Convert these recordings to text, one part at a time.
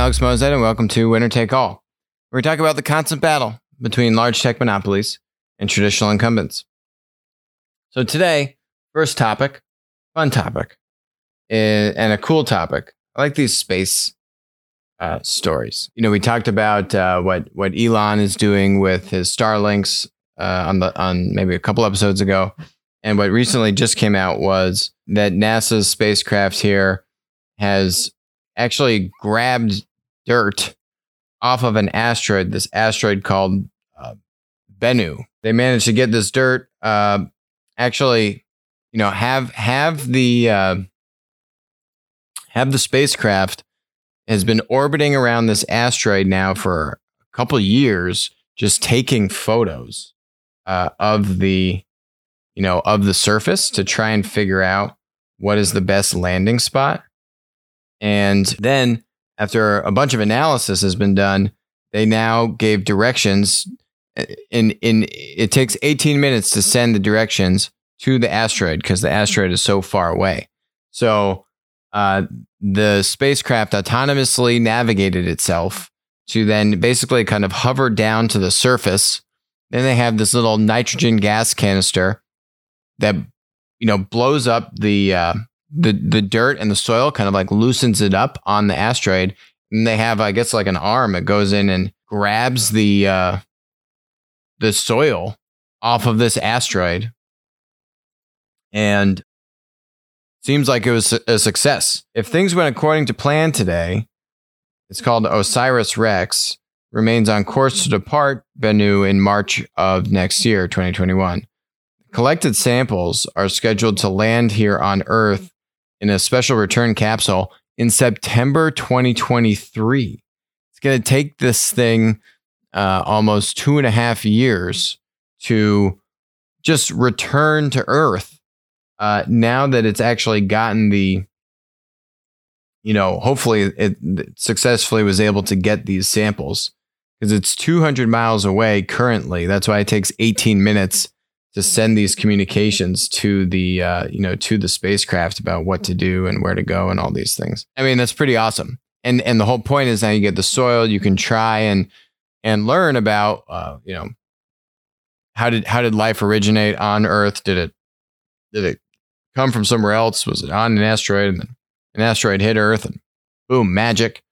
Alex Moazed, and welcome to Winner Take All. we talk about the constant battle between large tech monopolies and traditional incumbents. So today, first topic, fun topic, eh, and a cool topic. I like these space uh, stories. You know, we talked about uh, what what Elon is doing with his Starlinks uh, on the on maybe a couple episodes ago, and what recently just came out was that NASA's spacecraft here has actually grabbed dirt off of an asteroid. This asteroid called uh, Bennu. They managed to get this dirt. Uh, actually, you know, have have the uh, have the spacecraft has been orbiting around this asteroid now for a couple years, just taking photos uh, of the you know of the surface to try and figure out what is the best landing spot. And then after a bunch of analysis has been done, they now gave directions. In in it takes 18 minutes to send the directions to the asteroid because the asteroid is so far away. So uh, the spacecraft autonomously navigated itself to then basically kind of hover down to the surface. Then they have this little nitrogen gas canister that you know blows up the uh, the the dirt and the soil kind of like loosens it up on the asteroid and they have i guess like an arm that goes in and grabs the uh the soil off of this asteroid. And seems like it was a success. If things went according to plan today it's called OSIRIS-REx remains on course to depart bennu in march of next year 2021 collected samples are scheduled to land here on earth in a special return capsule in September 2023. It's going to take this thing uh, almost two and a half years to just return to Earth. Uh, now that it's actually gotten the, you know, hopefully it successfully was able to get these samples because it's 200 miles away currently. That's why it takes 18 minutes to send these communications to the uh, you know to the spacecraft about what to do and where to go and all these things. I mean, that's pretty awesome. And and the whole point is now you get the soil, you can try and and learn about uh, you know how did how did life originate on Earth? Did it did it come from somewhere else? Was it on an asteroid and an asteroid hit Earth and boom, magic?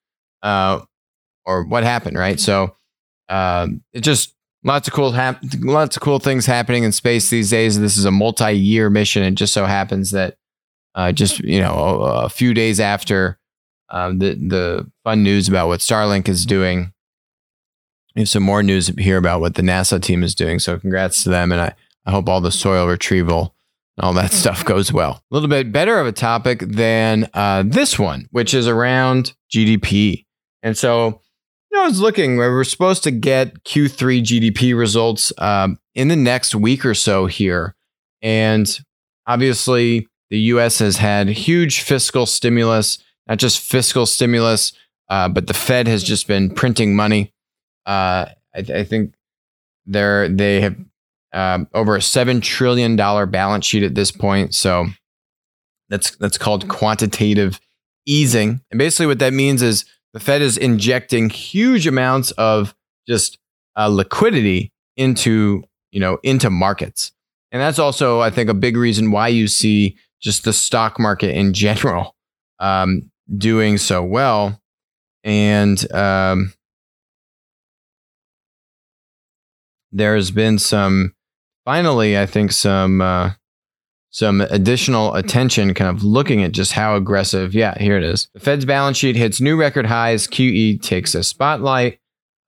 Uh, or what happened, right? So um, it just Lots of cool, hap- lots of cool things happening in space these days. This is a multi-year mission. It just so happens that uh, just you know a, a few days after um, the the fun news about what Starlink is doing, we have some more news here about what the NASA team is doing. So congrats to them, and I, I hope all the soil retrieval and all that stuff goes well. A little bit better of a topic than uh, this one, which is around GDP, and so know, I was looking. We're supposed to get Q3 GDP results um, in the next week or so here, and obviously the U.S. has had huge fiscal stimulus. Not just fiscal stimulus, uh, but the Fed has just been printing money. Uh, I, I, think they're they have um, over a seven trillion dollar balance sheet at this point. So that's that's called quantitative easing, and basically what that means is the Fed is injecting huge amounts of just uh, liquidity into you know into markets, and that's also I think a big reason why you see just the stock market in general um, doing so well, and um, there's been some finally I think some uh, some additional attention, kind of looking at just how aggressive. Yeah, here it is. The Fed's balance sheet hits new record highs. QE takes a spotlight.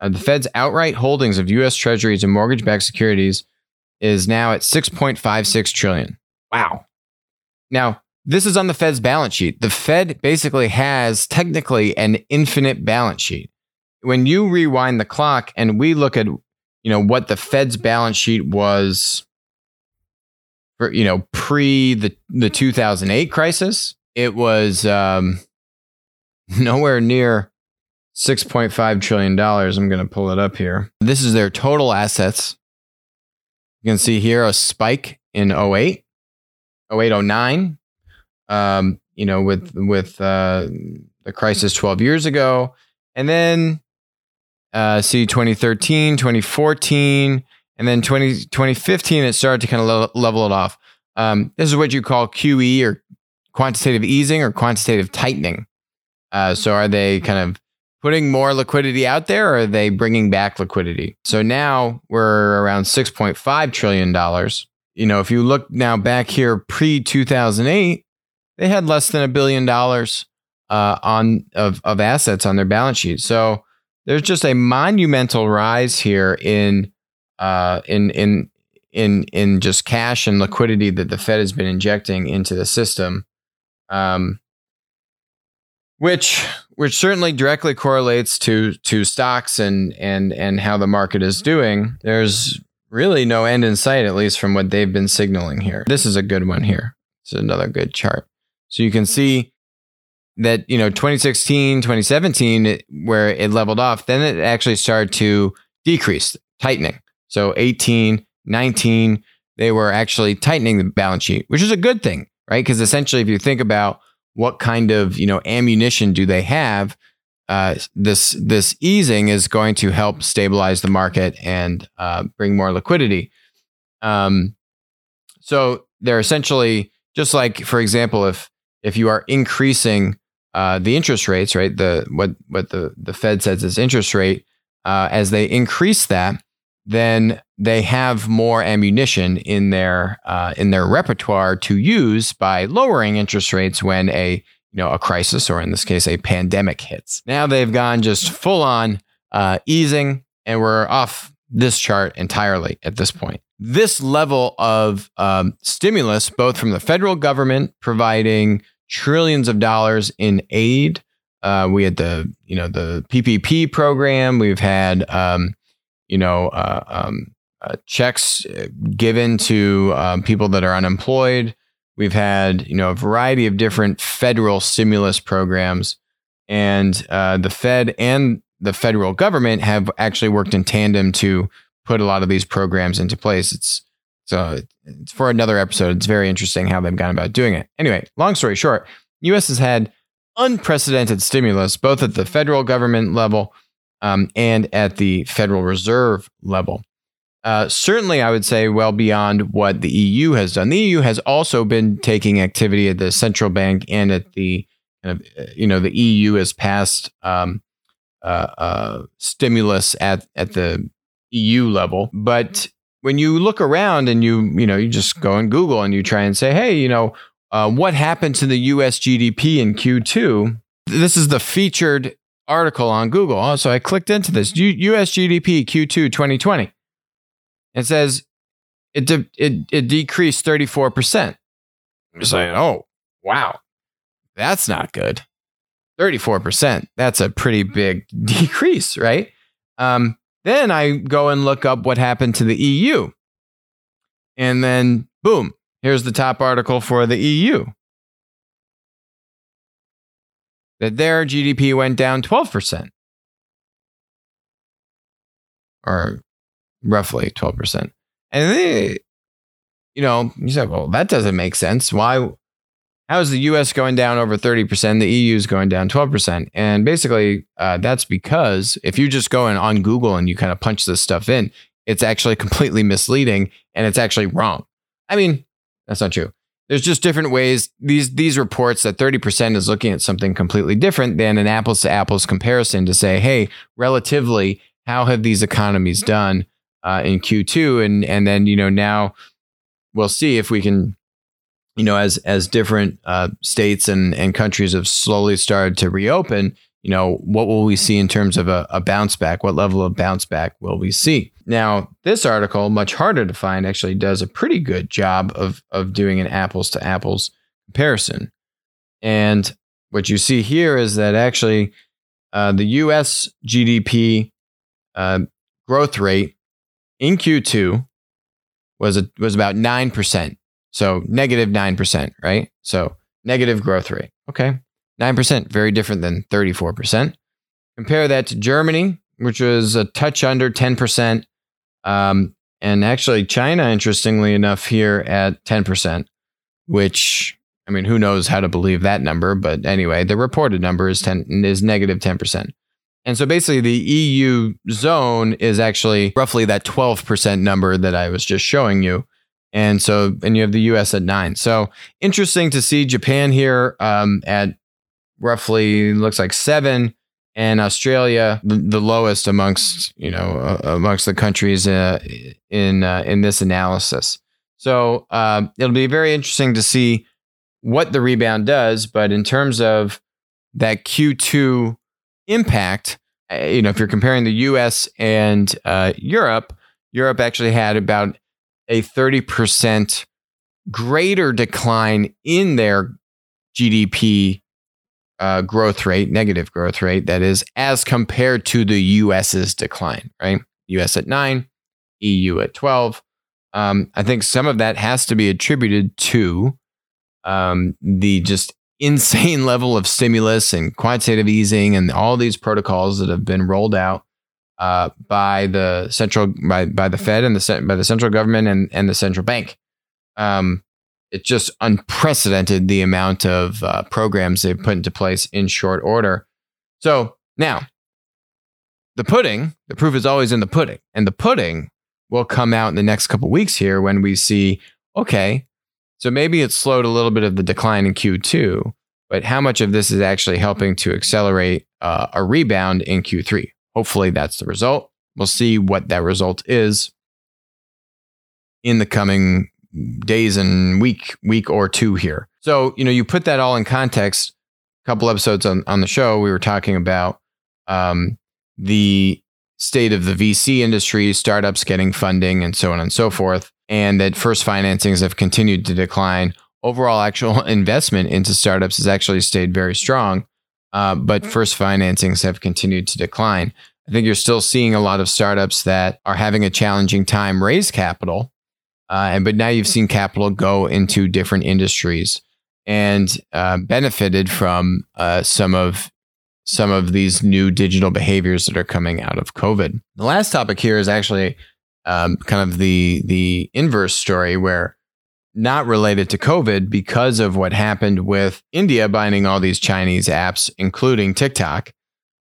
Uh, the Fed's outright holdings of U.S. Treasuries and mortgage-backed securities is now at 6.56 trillion. Wow. Now, this is on the Fed's balance sheet. The Fed basically has technically an infinite balance sheet. When you rewind the clock and we look at, you know, what the Fed's balance sheet was you know, pre the, the 2008 crisis, it was um, nowhere near $6.5 trillion. I'm going to pull it up here. This is their total assets. You can see here a spike in 08, 08, 09. Um, you know, with with uh, the crisis 12 years ago, And then uh, see 2013, 2014, and then 20, 2015, it started to kind of le- level it off. Um, this is what you call QE or quantitative easing or quantitative tightening. Uh, so are they kind of putting more liquidity out there or are they bringing back liquidity? So now we're around $6.5 trillion. You know, if you look now back here pre 2008, they had less than a billion dollars uh, on of, of assets on their balance sheet. So there's just a monumental rise here in uh, in in in in just cash and liquidity that the Fed has been injecting into the system, um, which which certainly directly correlates to to stocks and and and how the market is doing. There's really no end in sight, at least from what they've been signaling here. This is a good one here. It's another good chart. So you can see that you know 2016 2017 where it leveled off then it actually started to decrease tightening so 18 19 they were actually tightening the balance sheet which is a good thing right because essentially if you think about what kind of you know ammunition do they have uh, this this easing is going to help stabilize the market and uh, bring more liquidity um, so they're essentially just like for example if if you are increasing uh, the interest rates, right? The what what the the Fed says is interest rate. Uh, as they increase that, then they have more ammunition in their uh, in their repertoire to use by lowering interest rates when a you know a crisis or in this case a pandemic hits. Now they've gone just full on uh, easing, and we're off this chart entirely at this point. This level of um, stimulus, both from the federal government providing trillions of dollars in aid. Uh, we had the you know the PPP program. We've had um, you know uh, um, uh, checks uh, given to um, people that are unemployed. We've had you know a variety of different federal stimulus programs, and uh, the Fed and the federal government have actually worked in tandem to put a lot of these programs into place. It's so it's for another episode. It's very interesting how they've gone about doing it. Anyway, long story short, U.S. has had unprecedented stimulus both at the federal government level um, and at the Federal Reserve level. Uh, certainly, I would say well beyond what the EU has done. The EU has also been taking activity at the central bank and at the kind of, uh, you know, the EU has passed um, uh, uh, stimulus at at the EU level, but when you look around and you you know you just go on Google and you try and say, hey, you know, uh, what happened to the U.S. GDP in Q2? This is the featured article on Google. Oh, so I clicked into this U- U.S. GDP Q2 2020. It says it de- it it decreased 34 percent. I'm just like, oh wow, that's not good. 34 percent. That's a pretty big decrease, right? Um, then I go and look up what happened to the EU. And then, boom, here's the top article for the EU that their GDP went down 12%, or roughly 12%. And they, you know, you said, well, that doesn't make sense. Why? How is the US going down over 30%? The EU is going down 12%. And basically, uh, that's because if you just go in on Google and you kind of punch this stuff in, it's actually completely misleading and it's actually wrong. I mean, that's not true. There's just different ways. These these reports that 30% is looking at something completely different than an apples to apples comparison to say, hey, relatively, how have these economies done uh, in Q2? And and then you know now we'll see if we can you know, as as different uh, states and and countries have slowly started to reopen, you know, what will we see in terms of a, a bounce back? What level of bounce back will we see? Now, this article, much harder to find, actually does a pretty good job of of doing an apples to apples comparison. And what you see here is that actually uh, the U.S. GDP uh, growth rate in Q2 was a, was about nine percent so negative 9%, right? So negative growth rate. Okay. 9%, very different than 34%. Compare that to Germany, which was a touch under 10%. Um, and actually, China, interestingly enough, here at 10%, which, I mean, who knows how to believe that number. But anyway, the reported number is 10 is negative 10%. And so basically, the EU zone is actually roughly that 12% number that I was just showing you. And so, and you have the US at nine. So interesting to see Japan here um, at roughly looks like seven, and Australia the, the lowest amongst you know uh, amongst the countries uh, in uh, in this analysis. So um, it'll be very interesting to see what the rebound does. But in terms of that Q2 impact, uh, you know, if you're comparing the U.S. and uh, Europe, Europe actually had about a 30% greater decline in their GDP uh, growth rate, negative growth rate, that is, as compared to the US's decline, right? US at nine, EU at 12. Um, I think some of that has to be attributed to um, the just insane level of stimulus and quantitative easing and all these protocols that have been rolled out uh, by the central by, by the Fed and the by the central government and, and the central bank. Um, it's just unprecedented the amount of uh, programs they've put into place in short order. So now, the pudding, the proof is always in the pudding, and the pudding will come out in the next couple weeks here when we see, okay, so maybe it slowed a little bit of the decline in Q2, but how much of this is actually helping to accelerate uh, a rebound in Q3? Hopefully, that's the result. We'll see what that result is in the coming days and week week or two here. So you know you put that all in context. A couple episodes on on the show, we were talking about um, the state of the VC industry, startups getting funding, and so on and so forth, and that first financings have continued to decline. Overall, actual investment into startups has actually stayed very strong, uh, but first financings have continued to decline. I think you're still seeing a lot of startups that are having a challenging time raise capital uh, and but now you've seen capital go into different industries and uh, benefited from uh, some of some of these new digital behaviors that are coming out of COVID. The last topic here is actually um, kind of the the inverse story where not related to COVID because of what happened with India binding all these Chinese apps, including TikTok.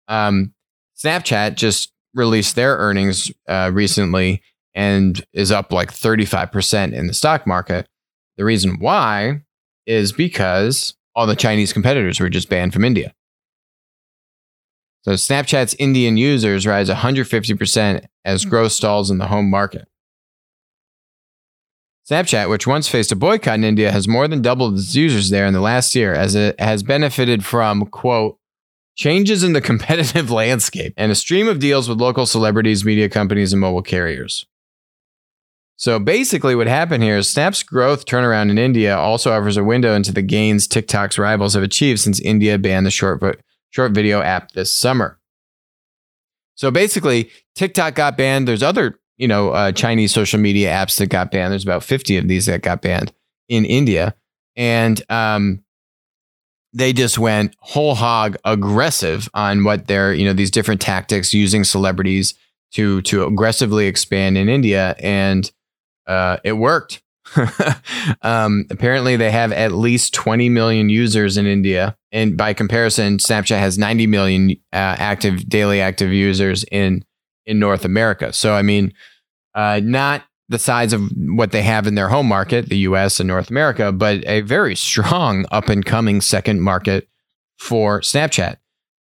Um, Snapchat just released their earnings uh, recently and is up like 35% in the stock market. The reason why is because all the Chinese competitors were just banned from India. So Snapchat's Indian users rise 150% as hmm. growth stalls in the home market. Snapchat, which once faced a boycott in India, has more than doubled its users there in the last year as it has benefited from, quote, changes in the competitive landscape and a stream of deals with local celebrities, media companies, and mobile carriers. So basically, what happened here is Snap's growth turnaround in India also offers a window into the gains TikTok's rivals have achieved since India banned the short, short video app this summer. So basically, TikTok got banned. There's other, you know, uh, Chinese social media apps that got banned. There's about 50 of these that got banned in India, and um, they just went whole hog aggressive on what they're, you know, these different tactics using celebrities to to aggressively expand in India and uh, it worked. um, apparently, they have at least 20 million users in India. And by comparison, Snapchat has 90 million uh, active daily active users in in North America. So, I mean, uh, not the size of what they have in their home market, the US and North America, but a very strong up and coming second market for Snapchat.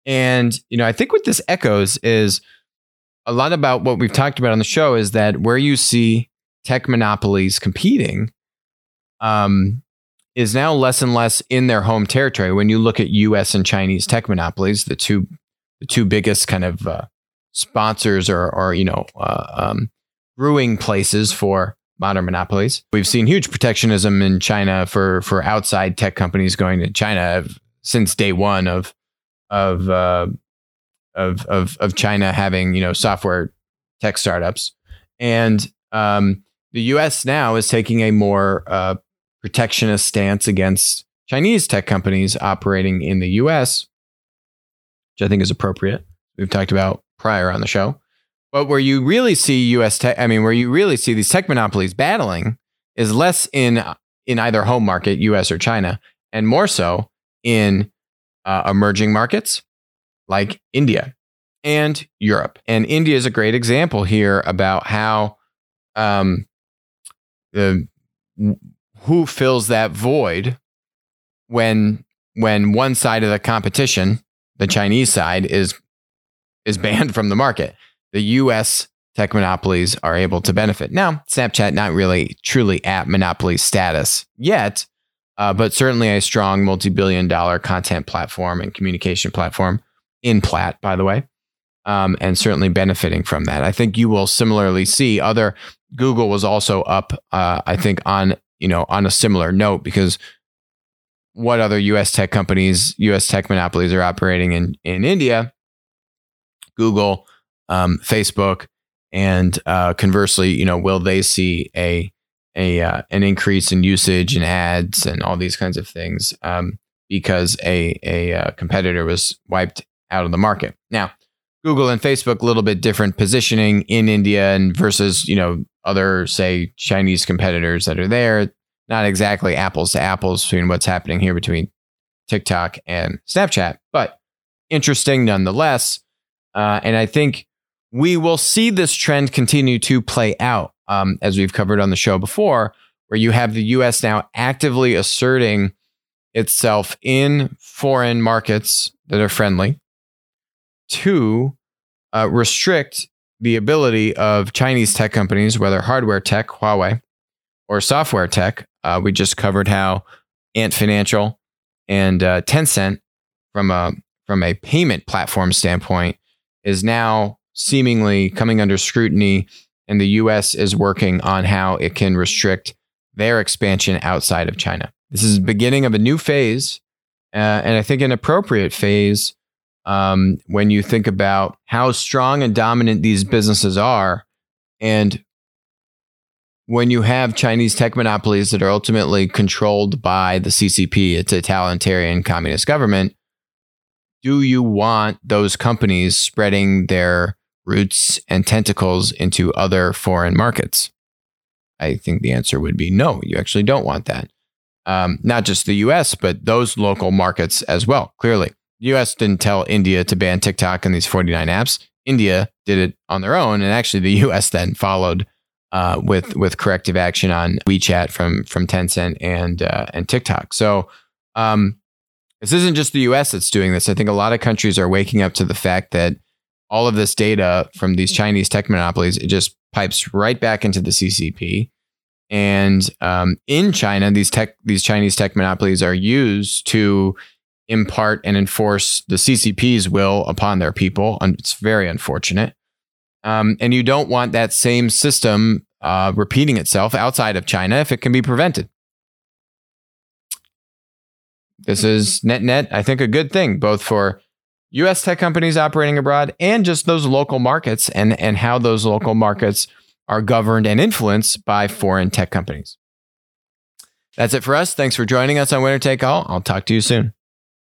And, you know, I think what this echoes is a lot about what we've talked about on the show is that where you see tech monopolies competing um, is now less and less in their home territory. When you look at U.S. and Chinese tech monopolies, the two the two biggest kind of uh, sponsors or or you know uh, um, brewing places for modern monopolies. We've seen huge protectionism in China for for outside tech companies going to China since day one of of uh, of of of China having you know software tech startups, and um, the U.S. now is taking a more uh, protectionist stance against Chinese tech companies operating in the U.S., which I think is appropriate. We've talked about prior on the show. But where you really see U.S. tech, I mean, where you really see these tech monopolies battling is less in in either home market, U.S. or China, and more so in uh, emerging markets like India and Europe. And India is a great example here about how um, the who fills that void when when one side of the competition, the Chinese side, is is banned from the market. The U.S. tech monopolies are able to benefit. Now, Snapchat not really truly at monopoly status yet, uh, but certainly a strong multi-billion dollar content platform and communication platform in Plat, by the way, um, and certainly benefiting from that. I think you will similarly see other. Google was also up, uh, I think, on you know on a similar note because what other U.S. tech companies, U.S. tech monopolies are operating in in India? Google, um, Facebook, and uh, conversely, you know, will they see a a uh, an increase in usage and ads and all these kinds of things um, because a a uh, competitor was wiped out of the market. Now, Google and Facebook a little bit different positioning in India and versus you know other say Chinese competitors that are there. Not exactly apples to apples between what's happening here between TikTok and Snapchat, but interesting nonetheless. Uh, and I think we will see this trend continue to play out um, as we've covered on the show before, where you have the US now actively asserting itself in foreign markets that are friendly to uh, restrict the ability of Chinese tech companies, whether hardware tech, Huawei, or software tech. Uh, we just covered how Ant Financial and uh, Tencent, from a from a payment platform standpoint, is now seemingly coming under scrutiny and the US is working on how it can restrict their expansion outside of China. This is the beginning of a new phase, uh, and I think an appropriate phase um, when you think about how strong and dominant these businesses are. And when you have Chinese tech monopolies that are ultimately controlled by the CCP, it's a totalitarian communist government, do you want those companies spreading their roots and tentacles into other foreign markets? I think the answer would be no, you actually don't want that. Um, not just the US, but those local markets as well, clearly. US didn't tell India to ban TikTok and these 49 apps. India did it on their own. And actually, the US then followed uh, with, with corrective action on WeChat from, from Tencent and, uh, and TikTok. So, um, this isn't just the US that's doing this. I think a lot of countries are waking up to the fact that all of this data from these Chinese tech monopolies, it just pipes right back into the CCP. And um, in China, these tech, these Chinese tech monopolies are used to impart and enforce the CCP's will upon their people. And it's very unfortunate. Um, and you don't want that same system uh, repeating itself outside of China if it can be prevented. This is net net, I think, a good thing, both for US tech companies operating abroad and just those local markets and, and how those local markets are governed and influenced by foreign tech companies. That's it for us. Thanks for joining us on Winner Take All. I'll talk to you soon.